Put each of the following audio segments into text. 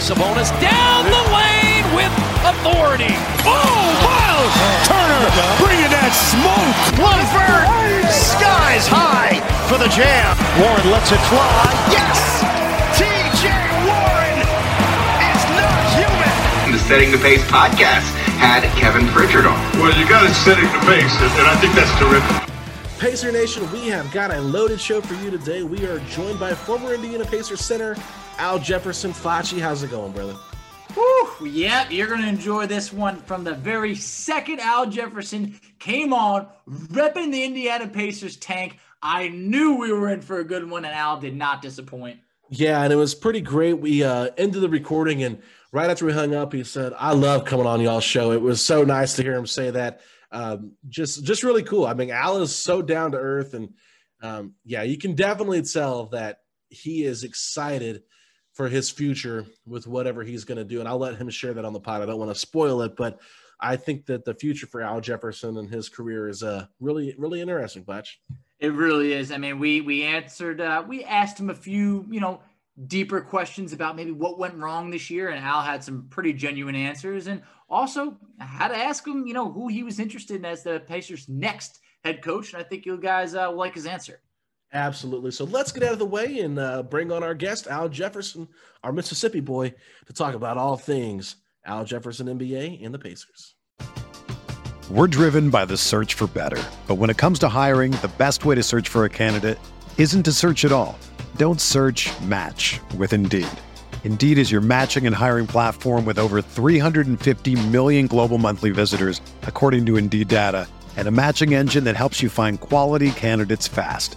Sabonis down the lane with authority. Oh, Miles Turner bringing that smoke. Lunford skies high for the jam. Warren lets it fly. Yes! TJ Warren is not human. The Setting the Pace podcast had Kevin Pritchard on. Well, you got it setting the pace, and I think that's terrific. Pacer Nation, we have got a loaded show for you today. We are joined by former Indiana Pacer center Al Jefferson. Facci, how's it going, brother? Whew, yep, you're going to enjoy this one from the very second Al Jefferson came on, repping the Indiana Pacers tank. I knew we were in for a good one, and Al did not disappoint. Yeah, and it was pretty great. We uh, ended the recording, and right after we hung up, he said, I love coming on y'all's show. It was so nice to hear him say that um, just just really cool. I mean, Al is so down to earth, and um, yeah, you can definitely tell that he is excited for his future with whatever he's going to do. And I'll let him share that on the pod. I don't want to spoil it, but I think that the future for Al Jefferson and his career is uh, really really interesting, Butch. It really is. I mean, we we answered, uh, we asked him a few, you know, deeper questions about maybe what went wrong this year, and Al had some pretty genuine answers, and also had to ask him, you know, who he was interested in as the Pacers' next head coach, and I think you guys uh, like his answer. Absolutely. So let's get out of the way and uh, bring on our guest, Al Jefferson, our Mississippi boy, to talk about all things Al Jefferson NBA and the Pacers. We're driven by the search for better. But when it comes to hiring, the best way to search for a candidate isn't to search at all. Don't search match with Indeed. Indeed is your matching and hiring platform with over 350 million global monthly visitors, according to Indeed data, and a matching engine that helps you find quality candidates fast.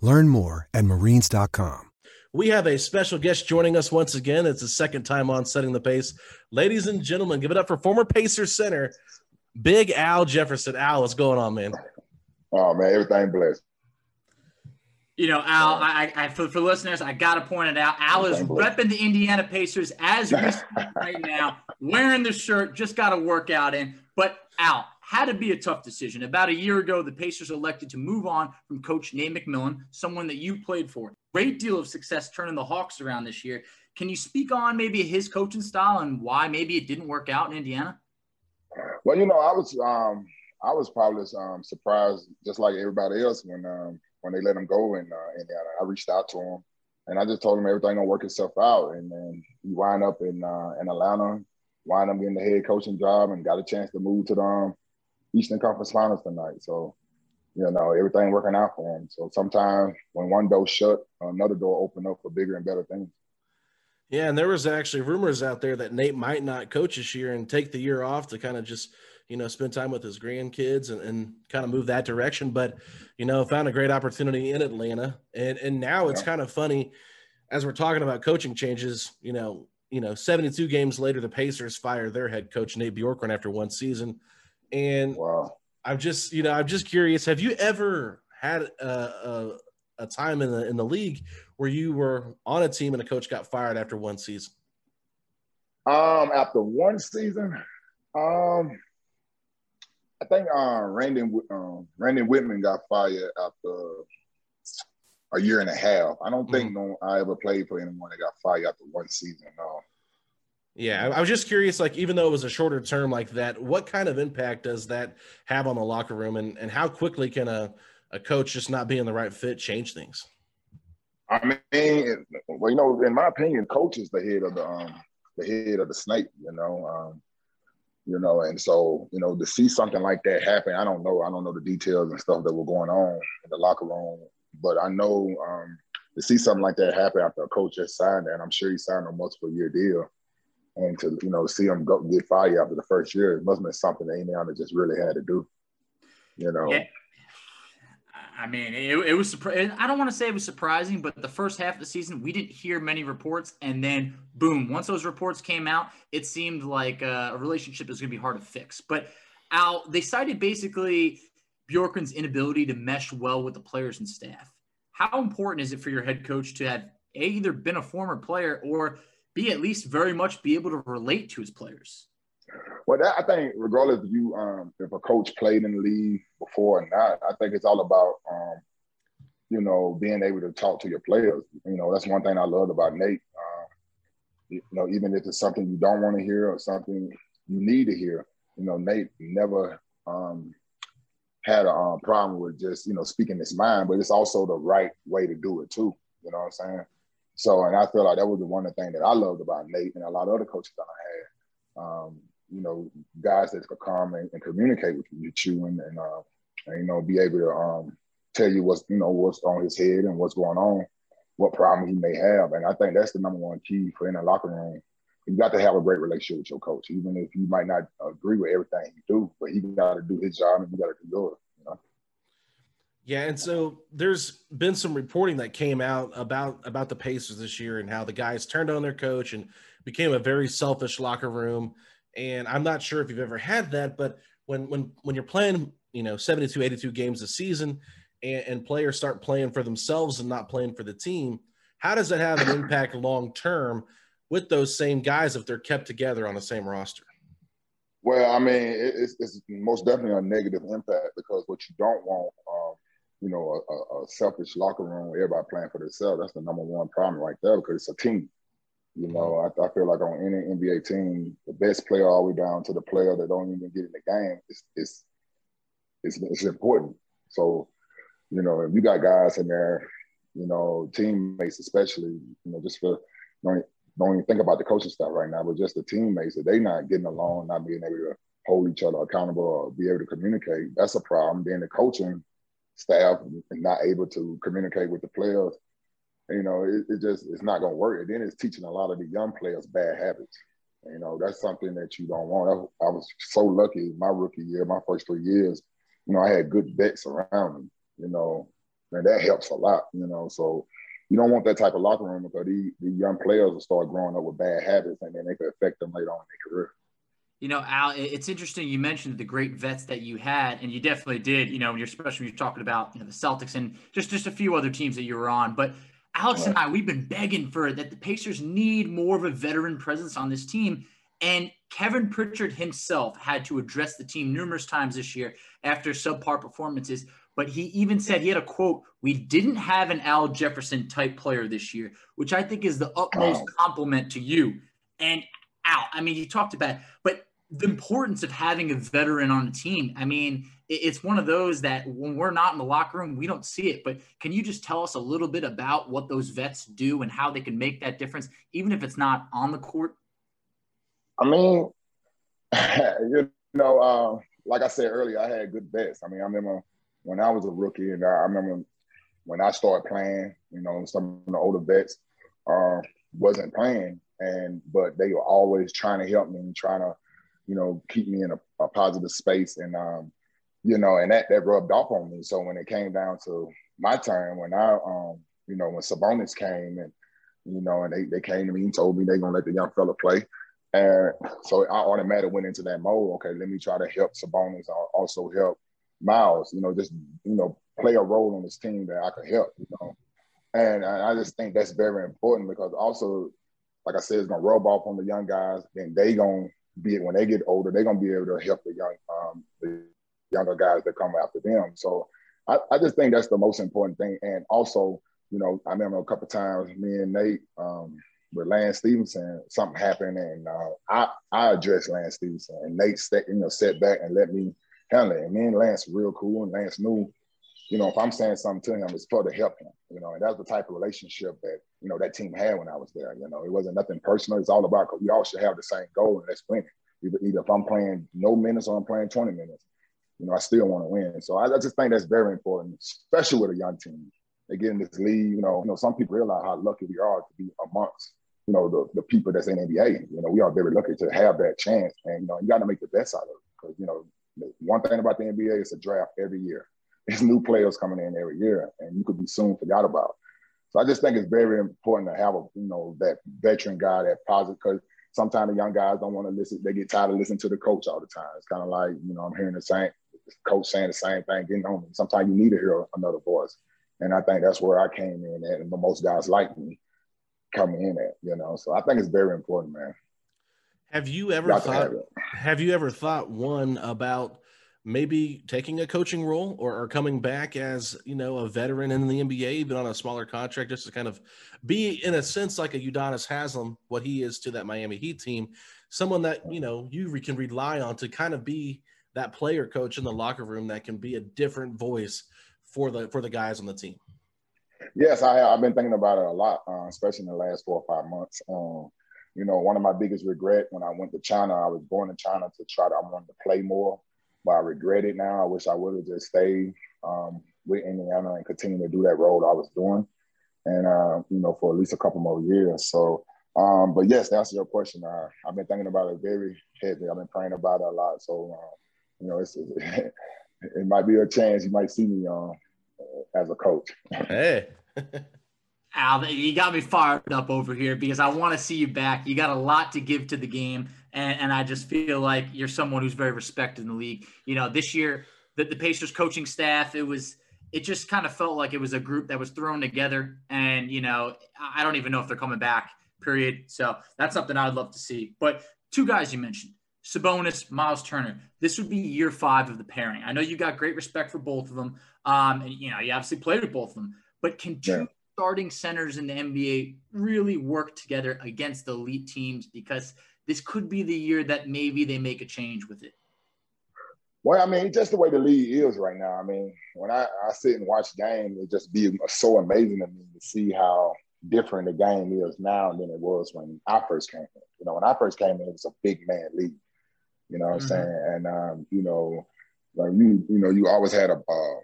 Learn more at marines.com. We have a special guest joining us once again. It's the second time on Setting the Pace. Ladies and gentlemen, give it up for former Pacers center, Big Al Jefferson. Al, what's going on, man? Oh, man, everything blessed. You know, Al, I, I for, for listeners, I got to point it out. Al is repping the Indiana Pacers as we speak right now, wearing the shirt, just got a workout in. But Al, had to be a tough decision. About a year ago, the Pacers elected to move on from coach Nate McMillan, someone that you played for. Great deal of success turning the Hawks around this year. Can you speak on maybe his coaching style and why maybe it didn't work out in Indiana? Well, you know, I was um, I was probably um, surprised, just like everybody else, when um, when they let him go in uh, Indiana. I reached out to him, and I just told him everything gonna work itself out. And then he wind up in uh, in Atlanta, wind up getting the head coaching job, and got a chance to move to the um, Eastern Conference Finals tonight. So, you know, everything working out for him. So sometimes when one door shut, another door open up for bigger and better things. Yeah, and there was actually rumors out there that Nate might not coach this year and take the year off to kind of just – you know, spend time with his grandkids and, and kind of move that direction. But, you know, found a great opportunity in Atlanta. And and now it's kind of funny as we're talking about coaching changes, you know, you know, 72 games later, the Pacers fire their head coach, Nate Bjorkgren, after one season. And wow. I'm just, you know, I'm just curious. Have you ever had a, a, a time in the in the league where you were on a team and a coach got fired after one season? Um, after one season, um, I think uh, Randy um, Randy Wittman got fired after a year and a half. I don't think mm-hmm. no I ever played for anyone that got fired after one season. No. Yeah, I was just curious, like, even though it was a shorter term like that, what kind of impact does that have on the locker room and, and how quickly can a, a coach just not being the right fit change things? I mean, well, you know, in my opinion, coach is the head of the um, the head of the snake, you know. Um, you know, and so, you know, to see something like that happen, I don't know. I don't know the details and stuff that were going on in the locker room, but I know um, to see something like that happen after a coach just signed and I'm sure he signed a multiple year deal. And to, you know, see him go get fired after the first year, it must have been something that Indiana just really had to do. You know. Yeah. I mean, it, it was. I don't want to say it was surprising, but the first half of the season, we didn't hear many reports. And then, boom, once those reports came out, it seemed like uh, a relationship is going to be hard to fix. But Al, they cited basically Bjorkgren's inability to mesh well with the players and staff. How important is it for your head coach to have either been a former player or be at least very much be able to relate to his players? Well, that, I think regardless if you um, if a coach played in the league before or not, I think it's all about um, you know being able to talk to your players. You know, that's one thing I loved about Nate. Um, you know, even if it's something you don't want to hear or something you need to hear, you know, Nate never um, had a um, problem with just you know speaking his mind, but it's also the right way to do it too. You know what I'm saying? So, and I feel like that was the one thing that I loved about Nate and a lot of other coaches that I had. Um, you know, guys that could come and, and communicate with you and, and, uh, and, you know, be able to um, tell you what's, you know, what's on his head and what's going on, what problem he may have. And I think that's the number one key for in the locker room. You got to have a great relationship with your coach, even if you might not agree with everything he do, but he got to do his job and you got to do yours. Yeah, and so there's been some reporting that came out about about the Pacers this year and how the guys turned on their coach and became a very selfish locker room. And I'm not sure if you've ever had that, but when when when you're playing, you know, 72, 82 games a season, and, and players start playing for themselves and not playing for the team, how does that have an impact long term with those same guys if they're kept together on the same roster? Well, I mean, it's, it's most definitely a negative impact because what you don't want, um, you know, a, a, selfish locker room, everybody playing for themselves. That's the number one problem right there because it's a team. You mm-hmm. know, I, I, feel like on any NBA team, the best player all the way down to the player that don't even get in the game is is it's, it's important. So, you know, if you got guys in there, you know, teammates especially, you know, just for don't, don't even think about the coaching stuff right now, but just the teammates that they not getting along, not being able to hold each other accountable or be able to communicate, that's a problem. Then the coaching staff and not able to communicate with the players you know, it, it just it's not gonna work. And then it's teaching a lot of the young players bad habits. You know, that's something that you don't want. I, I was so lucky my rookie year, my first three years. You know, I had good vets around me. You know, and that helps a lot. You know, so you don't want that type of locker room because these, these young players will start growing up with bad habits, and then they could affect them later on in their career. You know, Al, it's interesting. You mentioned the great vets that you had, and you definitely did. You know, you're especially when you're talking about you know the Celtics and just just a few other teams that you were on. But Alex and I, we've been begging for that. The Pacers need more of a veteran presence on this team, and Kevin Pritchard himself had to address the team numerous times this year after subpar performances. But he even said he had a quote, We didn't have an Al Jefferson type player this year, which I think is the utmost compliment to you. And Al, I mean, you talked about, but the importance of having a veteran on a team. I mean, it's one of those that when we're not in the locker room, we don't see it. But can you just tell us a little bit about what those vets do and how they can make that difference, even if it's not on the court? I mean, you know, uh, like I said earlier, I had good vets. I mean, I remember when I was a rookie, and I, remember when I started playing. You know, some of the older vets uh, wasn't playing, and but they were always trying to help me and trying to, you know, keep me in a, a positive space, and um, you know, and that that rubbed off on me. So when it came down to my turn, when I, um, you know, when Sabonis came and you know, and they, they came to me and told me they're gonna let the young fella play. And so I automatically went into that mode. Okay, let me try to help Sabonis, also help Miles, you know, just, you know, play a role on this team that I could help, you know. And I just think that's very important because also, like I said, it's gonna rub off on the young guys, Then they gonna be it when they get older, they're gonna be able to help the young um, the younger guys that come after them. So I, I just think that's the most important thing. And also, you know, I remember a couple times me and Nate um, with Lance Stephenson, something happened, and uh, I I addressed Lance Stephenson, and Nate, st- you know, sat back and let me handle it. And me and Lance real cool, and Lance knew, you know, if I'm saying something to him, it's for to help him, you know. And that's the type of relationship that you know that team had when I was there. You know, it wasn't nothing personal. It's all about we all should have the same goal, and that's winning. Either, either if I'm playing no minutes or I'm playing 20 minutes, you know, I still want to win. So I, I just think that's very important, especially with a young team. They get in this league, you know, you know, some people realize how lucky we are to be amongst, you know, the, the people that's in NBA. You know, we are very lucky to have that chance. And, you know, you got to make the best out of it. Because, you know, one thing about the NBA is a draft every year. There's new players coming in every year, and you could be soon forgot about. So I just think it's very important to have a you know that veteran guy that positive because sometimes the young guys don't want to listen. They get tired of listening to the coach all the time. It's kind of like you know I'm hearing the same coach saying the same thing, getting on me. Sometimes you need to hear another voice, and I think that's where I came in at, and most guys like me coming in at. You know, so I think it's very important, man. Have you ever thought? Have, have, you ever thought one about maybe taking a coaching role or, or, coming back as you know a veteran in the NBA, but on a smaller contract, just to kind of be in a sense like a Udonis Haslam, what he is to that Miami Heat team, someone that you know you can rely on to kind of be that player coach in the locker room that can be a different voice for the for the guys on the team. Yes, I, have been thinking about it a lot, uh, especially in the last four or five months. Um, you know, one of my biggest regret when I went to China, I was born in China to try to, I wanted to play more, but I regret it now. I wish I would have just stayed um, with Indiana and continue to do that role I was doing. And, uh, you know, for at least a couple more years. So, um, but yes, to answer your question, uh, I've been thinking about it very heavily. I've been praying about it a lot. So, uh, you know, it's, it might be a chance you might see me uh, as a coach. Hey. Al, you got me fired up over here because I want to see you back. You got a lot to give to the game, and, and I just feel like you're someone who's very respected in the league. You know, this year the, the Pacers coaching staff, it was it just kind of felt like it was a group that was thrown together, and you know, I don't even know if they're coming back. Period. So that's something I'd love to see. But two guys you mentioned, Sabonis, Miles Turner. This would be year five of the pairing. I know you got great respect for both of them, um, and you know you obviously played with both of them. But can two yeah starting centers in the NBA really work together against elite teams because this could be the year that maybe they make a change with it. Well, I mean, just the way the league is right now. I mean, when I, I sit and watch games, it just be so amazing to me to see how different the game is now than it was when I first came in. You know, when I first came in, it was a big man league. You know what mm-hmm. I'm saying? And um, you know, like you, you know, you always had a, a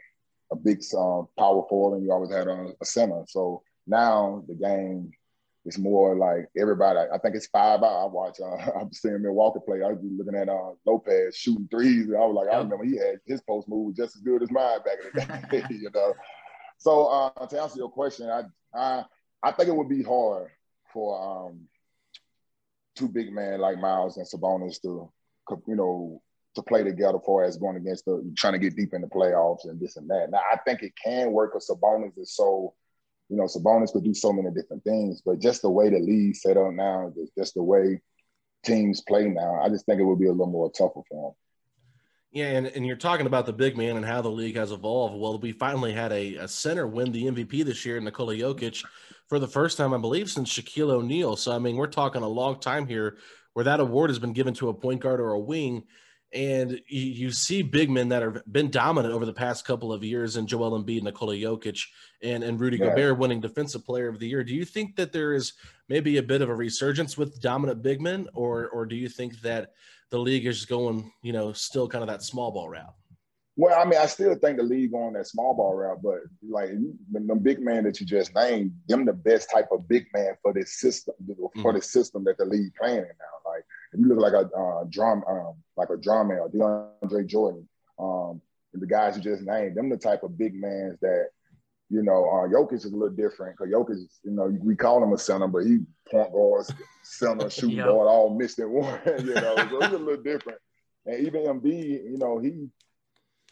a big um, power forward, and you always had a, a, center. So now the game it's more like everybody. I think it's five out. I watch. Uh, I'm seeing Milwaukee play. I was looking at uh, Lopez shooting threes. And I was like, I remember he had his post move just as good as mine back in the day. you know. So uh, to answer your question, I I I think it would be hard for um, two big men like Miles and Sabonis to you know to play together for as going against the trying to get deep in the playoffs and this and that. Now I think it can work because Sabonis is so you know, Sabonis could do so many different things, but just the way the league set up now, just the way teams play now, I just think it would be a little more tougher for him. Yeah, and, and you're talking about the big man and how the league has evolved. Well, we finally had a, a center win the MVP this year, Nikola Jokic, for the first time, I believe, since Shaquille O'Neal. So, I mean, we're talking a long time here where that award has been given to a point guard or a wing and you, see big men that have been dominant over the past couple of years and Joel Embiid, Nikola Jokic, and, and Rudy yeah. Gobert winning Defensive Player of the Year. Do you think that there is maybe a bit of a resurgence with dominant big men, or or do you think that the league is going, you know, still kind of that small ball route? Well, I mean, I still think the league on that small ball route, but like the big man that you just named, them the best type of big man for this system, for mm-hmm. the system that the league playing in now. If you look like a uh, drum, um, like a Drummond or DeAndre Jordan, um, the guys you just named, them the type of big mans that, you know, uh, Jokic is a little different because Jokic, you know, we call him a center, but he point guard, center, shooting yep. guard, all mixed in one. you know, so he's a little different. And even Embiid, you know, he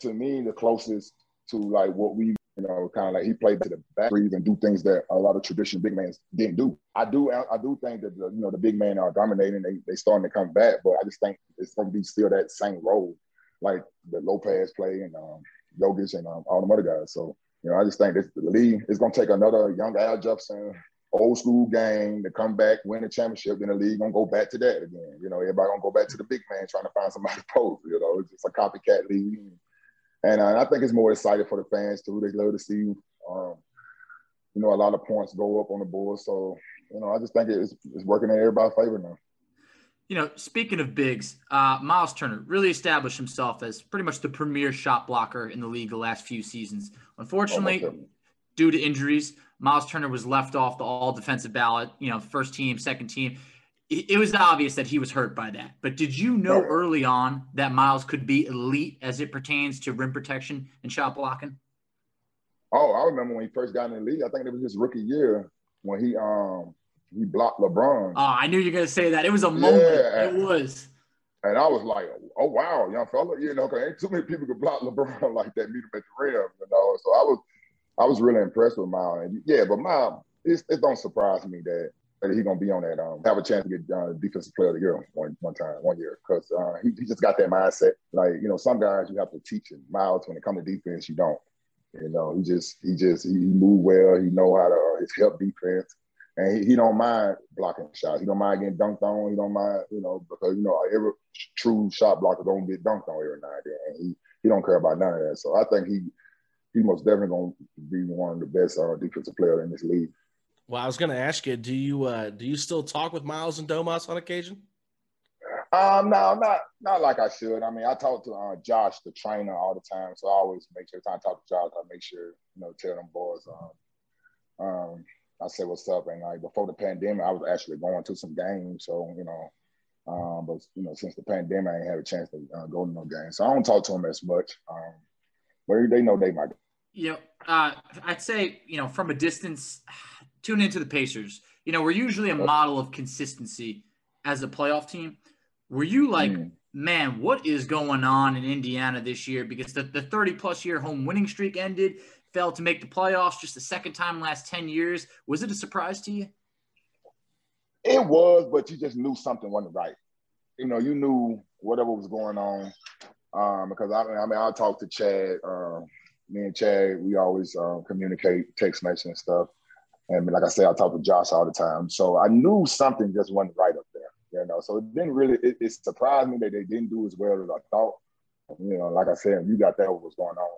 to me the closest to like what we you know, kind of like he played to the back and do things that a lot of traditional big men didn't do. I do, I do think that the, you know the big men are dominating. They they starting to come back, but I just think it's going to be still that same role, like the Lopez play and um, Jokic and um, all the other guys. So you know, I just think this, the league is going to take another young Al Jefferson old school game to come back, win a championship, then the league gonna go back to that again. You know, everybody gonna go back to the big man trying to find somebody to post. You know, it's just a copycat league. And, uh, I think it's more exciting for the fans too. They love to see, um, you know, a lot of points go up on the board. So, you know, I just think it's, it's working in everybody's favor now. You know, speaking of bigs, uh, Miles Turner really established himself as pretty much the premier shot blocker in the league the last few seasons. Unfortunately, oh, due to injuries, Miles Turner was left off the all defensive ballot, you know, first team, second team it was obvious that he was hurt by that. But did you know early on that Miles could be elite as it pertains to rim protection and shot blocking? Oh, I remember when he first got in the league. I think it was his rookie year when he um he blocked LeBron. Oh, I knew you were gonna say that. It was a moment. Yeah. It was. And I was like, oh wow, young fella, you know, cause ain't too many people could block LeBron like that, meet him at the rim, you know. So I was I was really impressed with Miles. And yeah, but Miles, it don't surprise me that that he's gonna be on that um have a chance to get uh, defensive player of the year one one time one year because uh, he, he just got that mindset. Like you know, some guys you have to teach him. Miles, when it comes to defense, you don't. You know, he just he just he move well. He know how to uh, his help defense, and he, he don't mind blocking shots. He don't mind getting dunked on. He don't mind you know because you know every true shot blocker don't get dunked on every night, and he he don't care about none of that. So I think he he most definitely gonna be one of the best uh, defensive players in this league. Well, I was going to ask you, do you uh, do you still talk with Miles and Domas on occasion? Um, no, not not like I should. I mean, I talk to uh, Josh, the trainer, all the time, so I always make sure time I talk to Josh, I make sure you know tell them boys. Um, um, I say what's up, and like before the pandemic, I was actually going to some games, so you know. Um, but you know, since the pandemic, I ain't had a chance to uh, go to no games, so I don't talk to them as much. Um, but they know they might. You know, uh, I'd say you know from a distance tune into the Pacers. You know, we're usually a model of consistency as a playoff team. Were you like, mm. man, what is going on in Indiana this year? Because the, the 30 plus year home winning streak ended, failed to make the playoffs just the second time last 10 years. Was it a surprise to you? It was, but you just knew something wasn't right. You know, you knew whatever was going on. Um, because I, I mean, I talked to Chad. Uh, me and Chad, we always uh, communicate, text message and stuff. And like I said, I talk to Josh all the time. So I knew something just wasn't right up there, you know. So it didn't really, it, it surprised me that they didn't do as well as I thought. You know, like I said, you got that what was going on.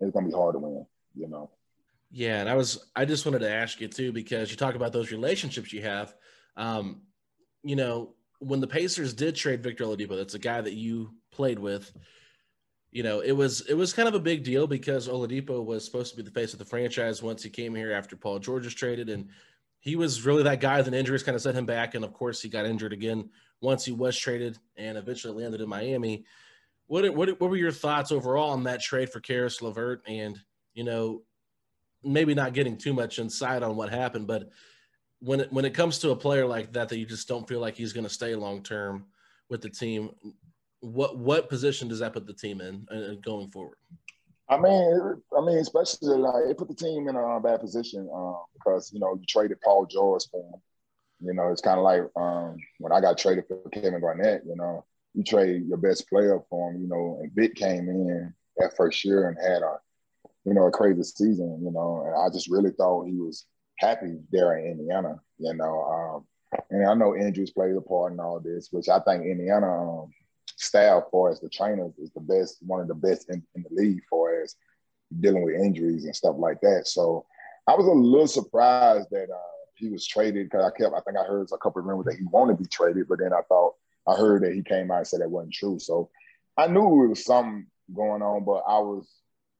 It's gonna be hard to win, you know. Yeah, and I was I just wanted to ask you too, because you talk about those relationships you have. Um, you know, when the Pacers did trade Victor Oladipo, that's a guy that you played with you know, it was it was kind of a big deal because Oladipo was supposed to be the face of the franchise once he came here after Paul George was traded, and he was really that guy. Then injuries kind of set him back, and of course, he got injured again once he was traded and eventually landed in Miami. What what what were your thoughts overall on that trade for Caris LeVert? And you know, maybe not getting too much insight on what happened, but when it, when it comes to a player like that that you just don't feel like he's going to stay long term with the team, what what position does that put the team in uh, going forward? I mean, I mean, especially like it put the team in a bad position um, because you know you traded Paul George for him. You know, it's kind of like um, when I got traded for Kevin Garnett. You know, you trade your best player for him. You know, and Vic came in that first year and had a you know a crazy season. You know, and I just really thought he was happy there in Indiana. You know, um, and I know injuries played a part in all this, which I think Indiana um, staff for as the trainers is the best, one of the best in, in, the league for as dealing with injuries and stuff like that. So I was a little surprised that uh, he was traded because I kept, I think I heard a couple of rumors that he wanted to be traded, but then I thought I heard that he came out and said that wasn't true. So I knew it was something going on, but I was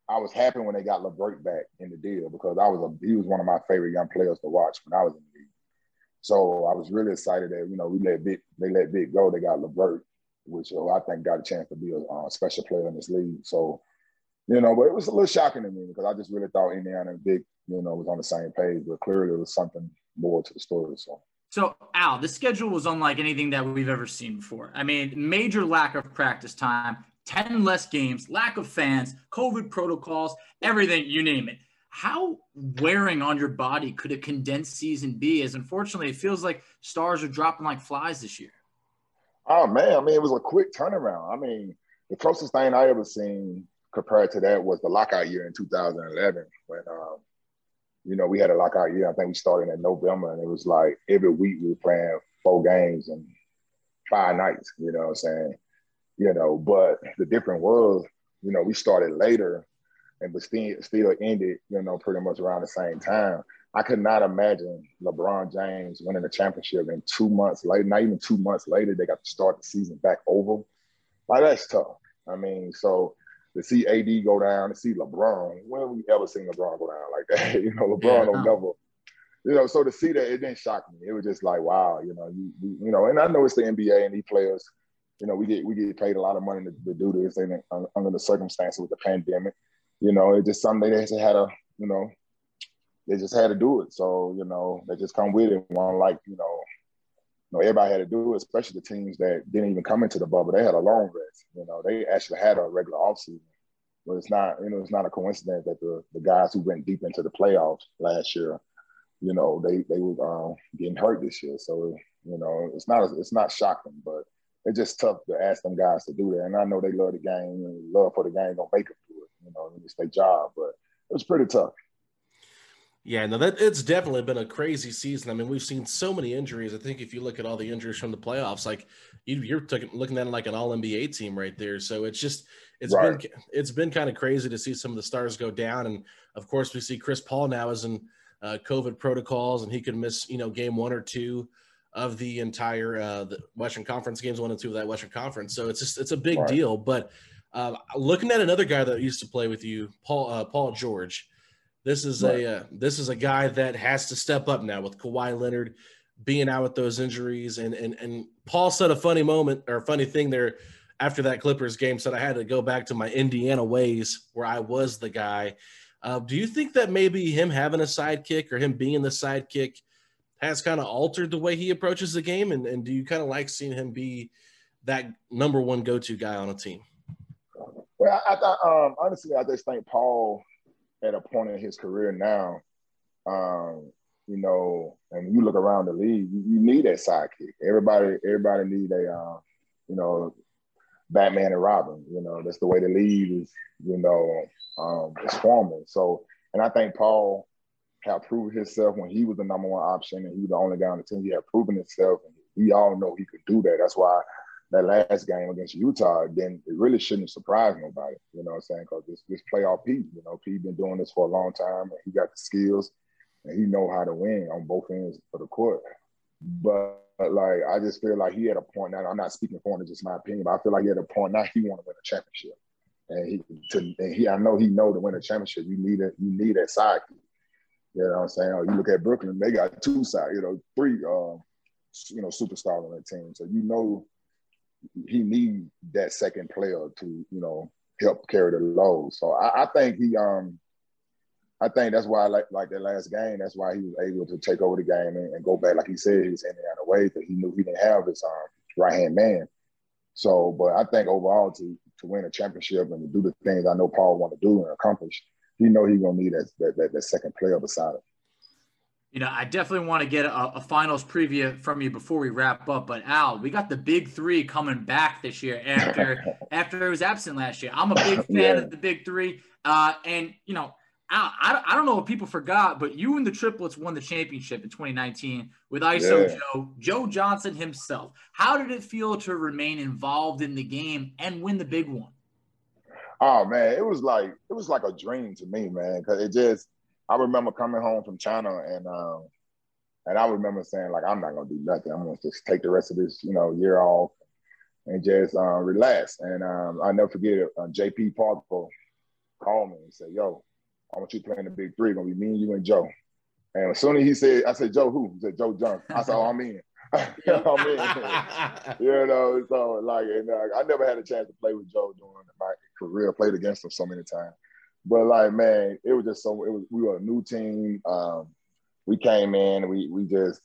I was happy when they got LeVert back in the deal because I was a he was one of my favorite young players to watch when I was in the league. So I was really excited that you know we let Vic they let Vic go. They got LeVert, which uh, I think got a chance to be a uh, special player in this league. So you know, but it was a little shocking to me because I just really thought Indiana and Vic you know was on the same page, but clearly there was something more to the story. So. So, Al, the schedule was unlike anything that we've ever seen before. I mean, major lack of practice time, 10 less games, lack of fans, COVID protocols, everything, you name it. How wearing on your body could a condensed season be? As unfortunately, it feels like stars are dropping like flies this year. Oh, man. I mean, it was a quick turnaround. I mean, the closest thing I ever seen compared to that was the lockout year in 2011 when, um, you know, we had a lockout year. I think we started in November, and it was like every week we were playing four games and five nights. You know what I'm saying? you know, but the difference was, you know, we started later and but still still ended, you know, pretty much around the same time. I could not imagine LeBron James winning the championship and two months later, not even two months later, they got to start the season back over. Like that's tough. I mean, so to see AD go down, to see LeBron, when have we ever seen LeBron go down like that? you know, LeBron yeah, don't never, you know, so to see that it didn't shock me. It was just like, wow, you know, you, you know, and I know it's the NBA and these players you know, we get we get paid a lot of money to, to do this, and under the circumstances with the pandemic, you know, it just something they just had to, you know, they just had to do it. So you know, they just come with it. One like you know, you know, everybody had to do it, especially the teams that didn't even come into the bubble. They had a long rest. You know, they actually had a regular offseason. But it's not, you know, it's not a coincidence that the, the guys who went deep into the playoffs last year, you know, they they were um, getting hurt this year. So you know, it's not it's not shocking, but it's just tough to ask them guys to do that. And I know they love the game and love for the game don't make them do it. You know, it's their job, but it was pretty tough. Yeah, no, that it's definitely been a crazy season. I mean, we've seen so many injuries. I think if you look at all the injuries from the playoffs, like you, are looking at like an All NBA team right there. So it's just it's right. been it's been kind of crazy to see some of the stars go down, and of course we see Chris Paul now is in uh, COVID protocols, and he could miss you know game one or two of the entire uh, the Western Conference games, one and two of that Western Conference. So it's just it's a big right. deal. But uh, looking at another guy that used to play with you, Paul uh, Paul George. This is right. a uh, this is a guy that has to step up now with Kawhi Leonard being out with those injuries. And and and Paul said a funny moment or a funny thing there after that Clippers game. Said I had to go back to my Indiana ways where I was the guy. Uh, do you think that maybe him having a sidekick or him being the sidekick has kind of altered the way he approaches the game? And, and do you kind of like seeing him be that number one go to guy on a team? Well, I, thought um, honestly, I just think Paul, at a point in his career now, um, you know, and you look around the league, you, you need that sidekick. Everybody, everybody need a, uh, you know, Batman and Robin. You know, that's the way the league is, you know, um, is forming. So, and I think Paul have proven himself when he was the number one option and he was the only guy on the team. He had proven himself, and we all know he could do that. That's why that last game against Utah, then it really shouldn't surprise nobody. You know what I'm saying? Because this this playoff P, you know, P been doing this for a long time, and he got the skills, and he know how to win on both ends of the court. But like, I just feel like he had a point now. I'm not speaking for him; it's just my opinion. But I feel like he had a point now. He want to win a championship, and he to and he. I know he know to win a championship, you need a you need that sidekick You know what I'm saying? You look at Brooklyn, they got two side, you know, three, uh, you know, superstars on that team. So you know he needs that second player to, you know, help carry the load. So I, I think he, um, I think that's why, I like like that last game, that's why he was able to take over the game and, and go back, like he said, he he's Indiana way that he knew he didn't have his um, right hand man. So, but I think overall to to win a championship and to do the things I know Paul want to do and accomplish, he know he gonna need that, that that, that second player beside him. You know, I definitely want to get a, a, finals preview from you before we wrap up. But Al, we got the big three coming back this year after after it was absent last year. I'm a big fan yeah. of the big three, uh, and you know I, I don't know what people forgot, but you and the triplets won the championship in 2019 with ISO yeah. Joe, Joe Johnson himself. How did it feel to remain involved in the game and win the big one? Oh man, it was like it was like a dream to me, man. Cause it just I remember coming home from China and um and I remember saying like I'm not gonna do nothing. I'm gonna just take the rest of this, you know, year off and just uh, relax. And um, I'll never forget it. Uh, JP Parker called me and said, "Yo, I want you playing the big three. Gonna be me, and you, and Joe. And as soon as he said, I said, Joe who? He said, Joe Johnson. I said, oh, I'm in. I mean, you know, so like, and, uh, I never had a chance to play with Joe during my career. Played against him so many times, but like, man, it was just so. It was we were a new team. Um, we came in, we we just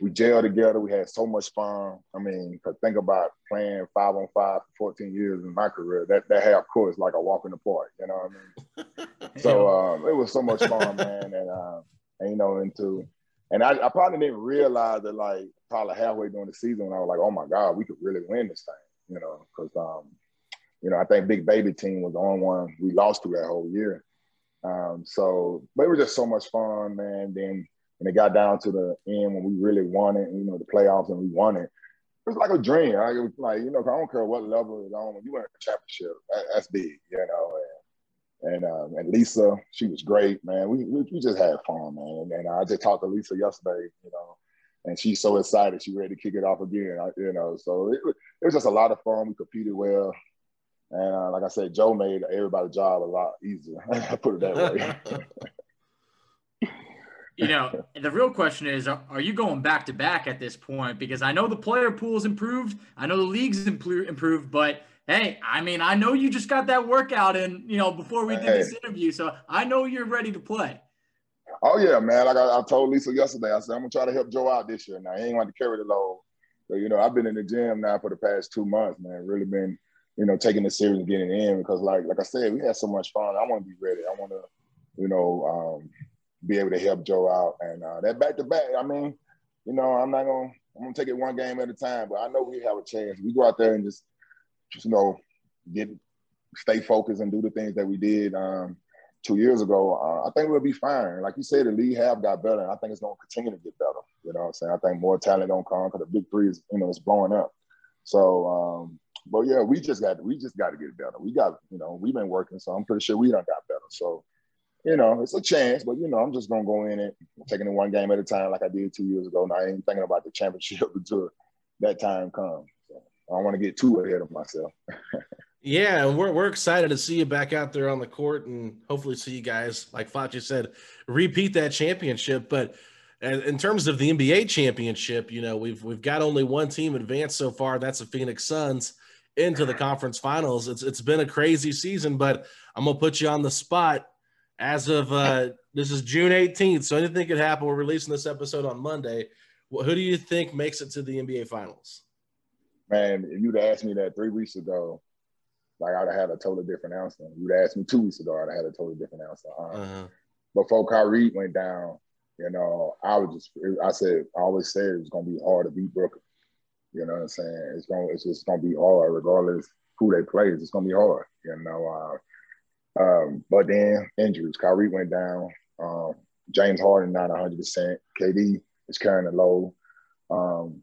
we jailed together. We had so much fun. I mean, cause think about playing five on five for 14 years in my career. That that half court is like a walk in the park. You know what I mean? so um, it was so much fun, man. And, uh, and you know, into and I, I, probably didn't realize that like probably halfway during the season, I was like, oh my god, we could really win this thing. You know, because um, you know, I think Big Baby team was the only one we lost to that whole year. Um, so, but it was just so much fun, man. Then when it got down to the end when we really won it, you know, the playoffs and we won it. It was like a dream. Right? It was like, you know, I don't care what level it's on, when you win a championship, that, that's big, you know. And and, um, and Lisa, she was great, man. We, we, we just had fun, man. And, I just talked to Lisa yesterday, you know, and she's so excited. She's ready to kick it off again, you know. So it, it was just a lot of fun. We competed well. And uh, like I said, Joe made everybody's job a lot easier. I put it that way. you know, the real question is, are, are, you going back to back at this point? Because I know the player pool's improved, I know the league's improved, but hey, I mean, I know you just got that workout in, you know, before we did hey. this interview, so I know you're ready to play. Oh yeah, man. Like I, I, told Lisa yesterday, I said I'm gonna try to help Joe out this year. Now he ain't going to carry the load. So, you know, I've been in the gym now for the past two months, man. Really been, you know, taking the series and getting in because, like, like I said, we had so much fun. I want to be ready. I want to, you know, um, be able to help Joe out. And uh, that back to back, I mean, you know, I'm not gonna I'm gonna take it one game at a time, but I know we have a chance. We go out there and just, just you know, get stay focused and do the things that we did um, two years ago. Uh, I think we'll be fine. Like you said, the league have got better, and I think it's gonna continue to get better. You know what I'm saying? I think more talent gonna come because the big three is, you know, it's blowing up. So, um, but yeah, we just got we just got to get better. We got, you know, we've been working, so I'm pretty sure we done got better. So you know, it's a chance, but you know, I'm just gonna go in it, taking it one game at a time, like I did two years ago. Now I ain't thinking about the championship until that time comes. So I don't want to get too ahead of myself. yeah, and we're we're excited to see you back out there on the court, and hopefully see you guys, like Facci said, repeat that championship. But in terms of the NBA championship, you know, we've we've got only one team advanced so far. That's the Phoenix Suns into the conference finals. It's it's been a crazy season, but I'm gonna put you on the spot as of uh, this is June 18th, so anything could happen. We're releasing this episode on Monday. Well, who do you think makes it to the NBA Finals? Man, if you'd asked me that three weeks ago, like I'd have had a totally different answer. You'd asked me two weeks ago, I'd have had a totally different answer. Um, uh-huh. Before Kyrie went down, you know, I was just, I said, I always said it was going to be hard to beat Brooklyn. You know what I'm saying? It's going, it's just to be hard, regardless who they play. It's to be hard. You know, uh, um, but then injuries. Kyrie went down. Um, James Harden not 100%. KD is carrying the load. Um,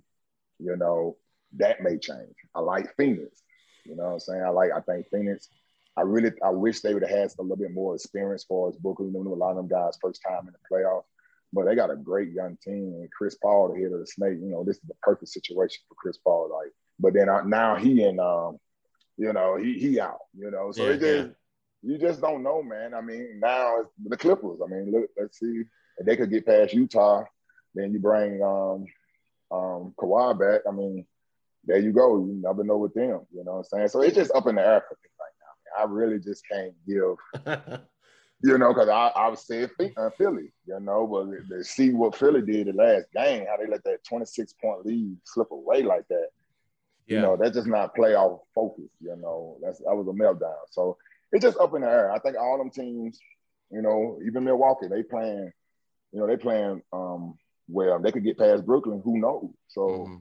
you know, that may change. I like Phoenix. You know what I'm saying? I like, I think Phoenix, I really, I wish they would have had a little bit more experience for us Booker. You know, a lot of them guys first time in the playoffs, but they got a great young team. And Chris Paul, the head of the snake, you know, this is the perfect situation for Chris Paul. Like, but then now he and, um, you know, he he out, you know, so yeah, it just, yeah you just don't know, man. I mean, now it's the Clippers. I mean, look, let's see. if they could get past Utah, then you bring um, um, Kawhi back. I mean, there you go. You never know with them. You know what I'm saying? So it's just up in the air for me right now. I really just can't give. you know, because I, I was saying uh, Philly, you know, but to see what Philly did the last game, how they let that 26 point lead slip away like that. Yeah. You know, that's just not playoff focus. You know, that's that was a meltdown. So it's just up in the air. I think all them teams, you know, even Milwaukee, they playing, you know, they playing um well. They could get past Brooklyn. Who knows? So. Mm-hmm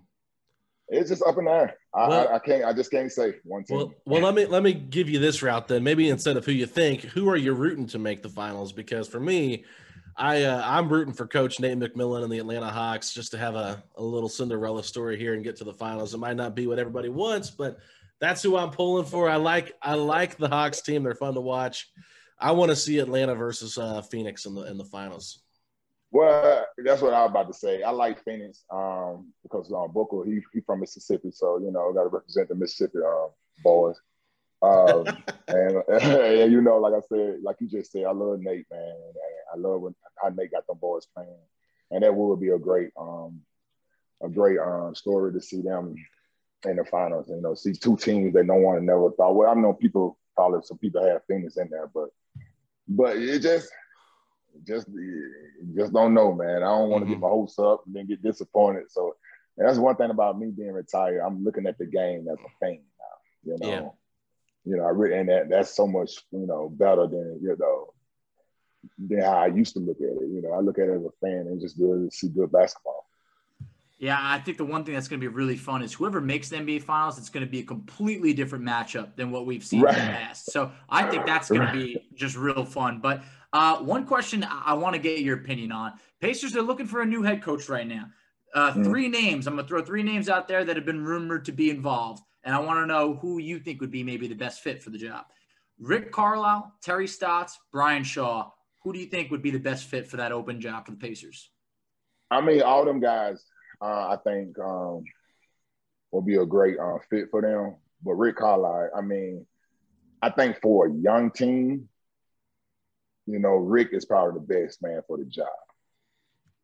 it's just up in the air. I, well, I, I, can't. I just can't say one team. Well, well, let me let me give you this route then. Maybe instead of who you think, who are you rooting to make the finals? Because for me, I uh, I'm rooting for Coach Nate McMillan and the Atlanta Hawks just to have a, a little Cinderella story here and get to the finals. It might not be what everybody wants, but that's who I'm pulling for. I like I like the Hawks team. They're fun to watch. I want to see Atlanta versus uh, Phoenix in the in the finals. Well, that's what I was about to say. I like Phoenix um, because uh, Booker, he, he from Mississippi, so you know, got to represent the Mississippi uh, boys. Um, and, and, you know, like I said, like you just said, I love Nate, man. And I love when, how Nate got them boys playing, and that would be a great, um, a great um, story to see them in the finals. You know, see two teams that no one never thought. Well, I know people probably some people have Phoenix in there, but but it just just just don't know, man. I don't want to mm-hmm. get my hopes up and then get disappointed. So that's one thing about me being retired. I'm looking at the game as a fan now. You know, yeah. you know, I really and that that's so much you know better than you know than how I used to look at it. You know, I look at it as a fan and just good see good basketball. Yeah, I think the one thing that's going to be really fun is whoever makes the NBA Finals, it's going to be a completely different matchup than what we've seen right. in the past. So I think that's going to be just real fun. But uh, one question I want to get your opinion on: Pacers are looking for a new head coach right now. Uh, mm. Three names. I'm going to throw three names out there that have been rumored to be involved, and I want to know who you think would be maybe the best fit for the job. Rick Carlisle, Terry Stotts, Brian Shaw. Who do you think would be the best fit for that open job for the Pacers? I mean, all them guys, uh, I think, um, will be a great uh, fit for them. But Rick Carlisle, I mean, I think for a young team, you know, Rick is probably the best man for the job.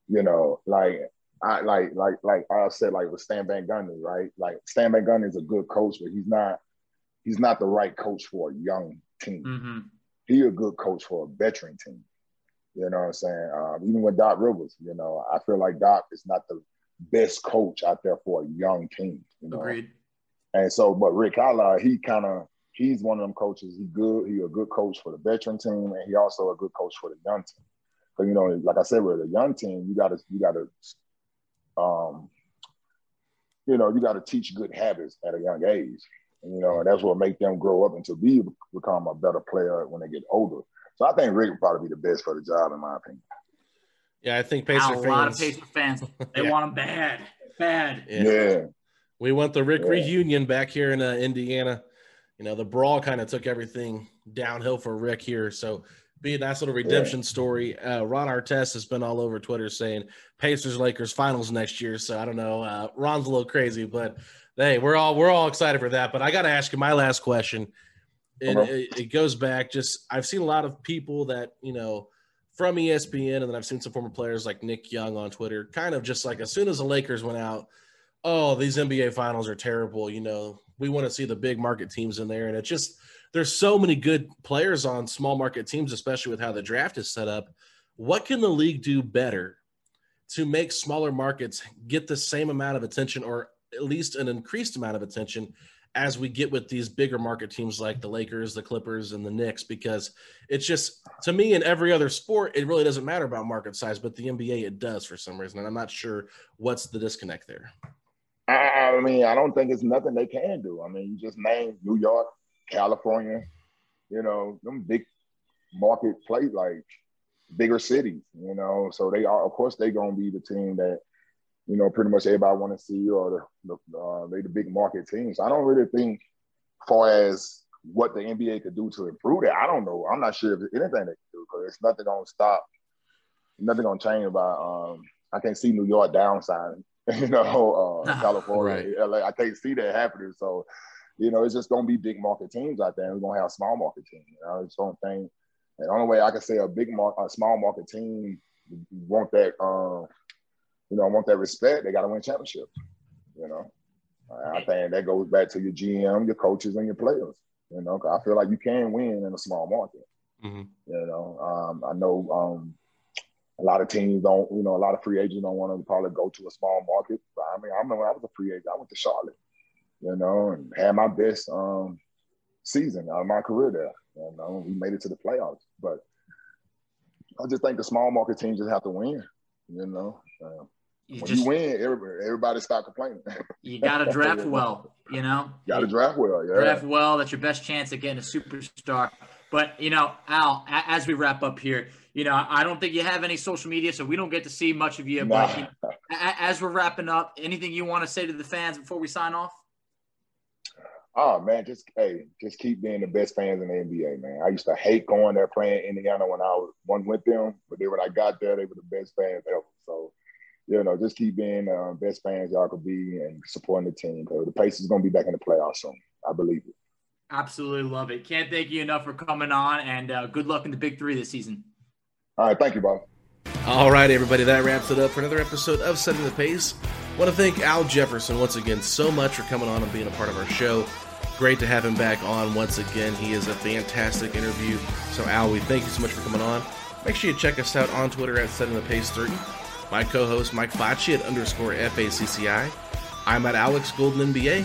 You know, like I like like like I said, like with Stan Van Gundy, right? Like Stan Van Gundy is a good coach, but he's not he's not the right coach for a young team. Mm-hmm. He a good coach for a veteran team. You know what I'm saying? Um, even with Doc Rivers, you know, I feel like Doc is not the best coach out there for a young team. You know? Agreed. And so, but Rick Carlisle, he kind of he's one of them coaches. He good. He a good coach for the veteran team, and he also a good coach for the young team. Because you know, like I said, with a young team, you got to you got to, um, you know, you got to teach good habits at a young age. And, you know, and that's what make them grow up and to be become a better player when they get older. So I think Rick would probably be the best for the job, in my opinion. Yeah, I think Pacer fans. A lot of Pacer fans, they yeah. want him bad, bad. Yeah. yeah. We want the Rick yeah. reunion back here in uh, Indiana you know, the brawl kind of took everything downhill for Rick here. So be a nice little redemption yeah. story. Uh, Ron Artest has been all over Twitter saying Pacers Lakers finals next year. So I don't know. Uh, Ron's a little crazy, but hey, we're all we're all excited for that. But I got to ask you my last question. It, uh-huh. it, it, goes back. Just I've seen a lot of people that you know from ESPN, and then I've seen some former players like Nick Young on Twitter, kind of just like as soon as the Lakers went out, oh, these NBA finals are terrible. You know, we want to see the big market teams in there. And it's just, there's so many good players on small market teams, especially with how the draft is set up. What can the league do better to make smaller markets get the same amount of attention or at least an increased amount of attention as we get with these bigger market teams like the Lakers, the Clippers, and the Knicks? Because it's just, to me, in every other sport, it really doesn't matter about market size, but the NBA, it does for some reason. And I'm not sure what's the disconnect there. I, I mean, I don't think it's nothing they can do. I mean, you just name New York, California, you know, them big market play like bigger cities, you know. So they are, of course, they're gonna be the team that, you know, pretty much everybody want to see, or the, the uh, they the big market teams. I don't really think, far as what the NBA could do to improve it, I don't know. I'm not sure if anything they can do because it's nothing gonna stop, nothing gonna change about. Um, I can't see New York downside you know, uh, California, right. LA. I can't see that happening. So, you know, it's just gonna be big market teams out there. And we're gonna have small market teams. You know? I just don't think. The only way I can say a big market, a small market team want that, um, you know, want that respect, they got to win championships. You know, I think that goes back to your GM, your coaches, and your players. You know, I feel like you can win in a small market. Mm-hmm. You know, um, I know um, a lot of teams don't, you know, a lot of free agents don't want to probably go to a small market. But I mean, I remember I was a free agent. I went to Charlotte, you know, and had my best um, season of my career there. You know, we made it to the playoffs. But I just think the small market teams just have to win. You know, uh, you when just, you win, everybody, everybody start complaining. you got to draft well. You know, got to draft well. Yeah, draft well. That's your best chance at getting a superstar. But you know, Al, as we wrap up here, you know, I don't think you have any social media, so we don't get to see much of you. Nah. But you know, as we're wrapping up, anything you want to say to the fans before we sign off? Oh man, just hey, just keep being the best fans in the NBA, man. I used to hate going there playing Indiana when I was one with them, but then when I got there, they were the best fans ever. So, you know, just keep being uh, best fans y'all could be and supporting the team. Because the Pacers going to be back in the playoffs soon. I believe it. Absolutely love it. Can't thank you enough for coming on, and uh, good luck in the Big Three this season. All right, thank you, Bob. All right, everybody, that wraps it up for another episode of Setting the Pace. want to thank Al Jefferson once again so much for coming on and being a part of our show. Great to have him back on once again. He is a fantastic interview. So, Al, we thank you so much for coming on. Make sure you check us out on Twitter at Setting the Pace 30. My co-host Mike Facci at underscore FACCI. I'm at Alex Golden NBA,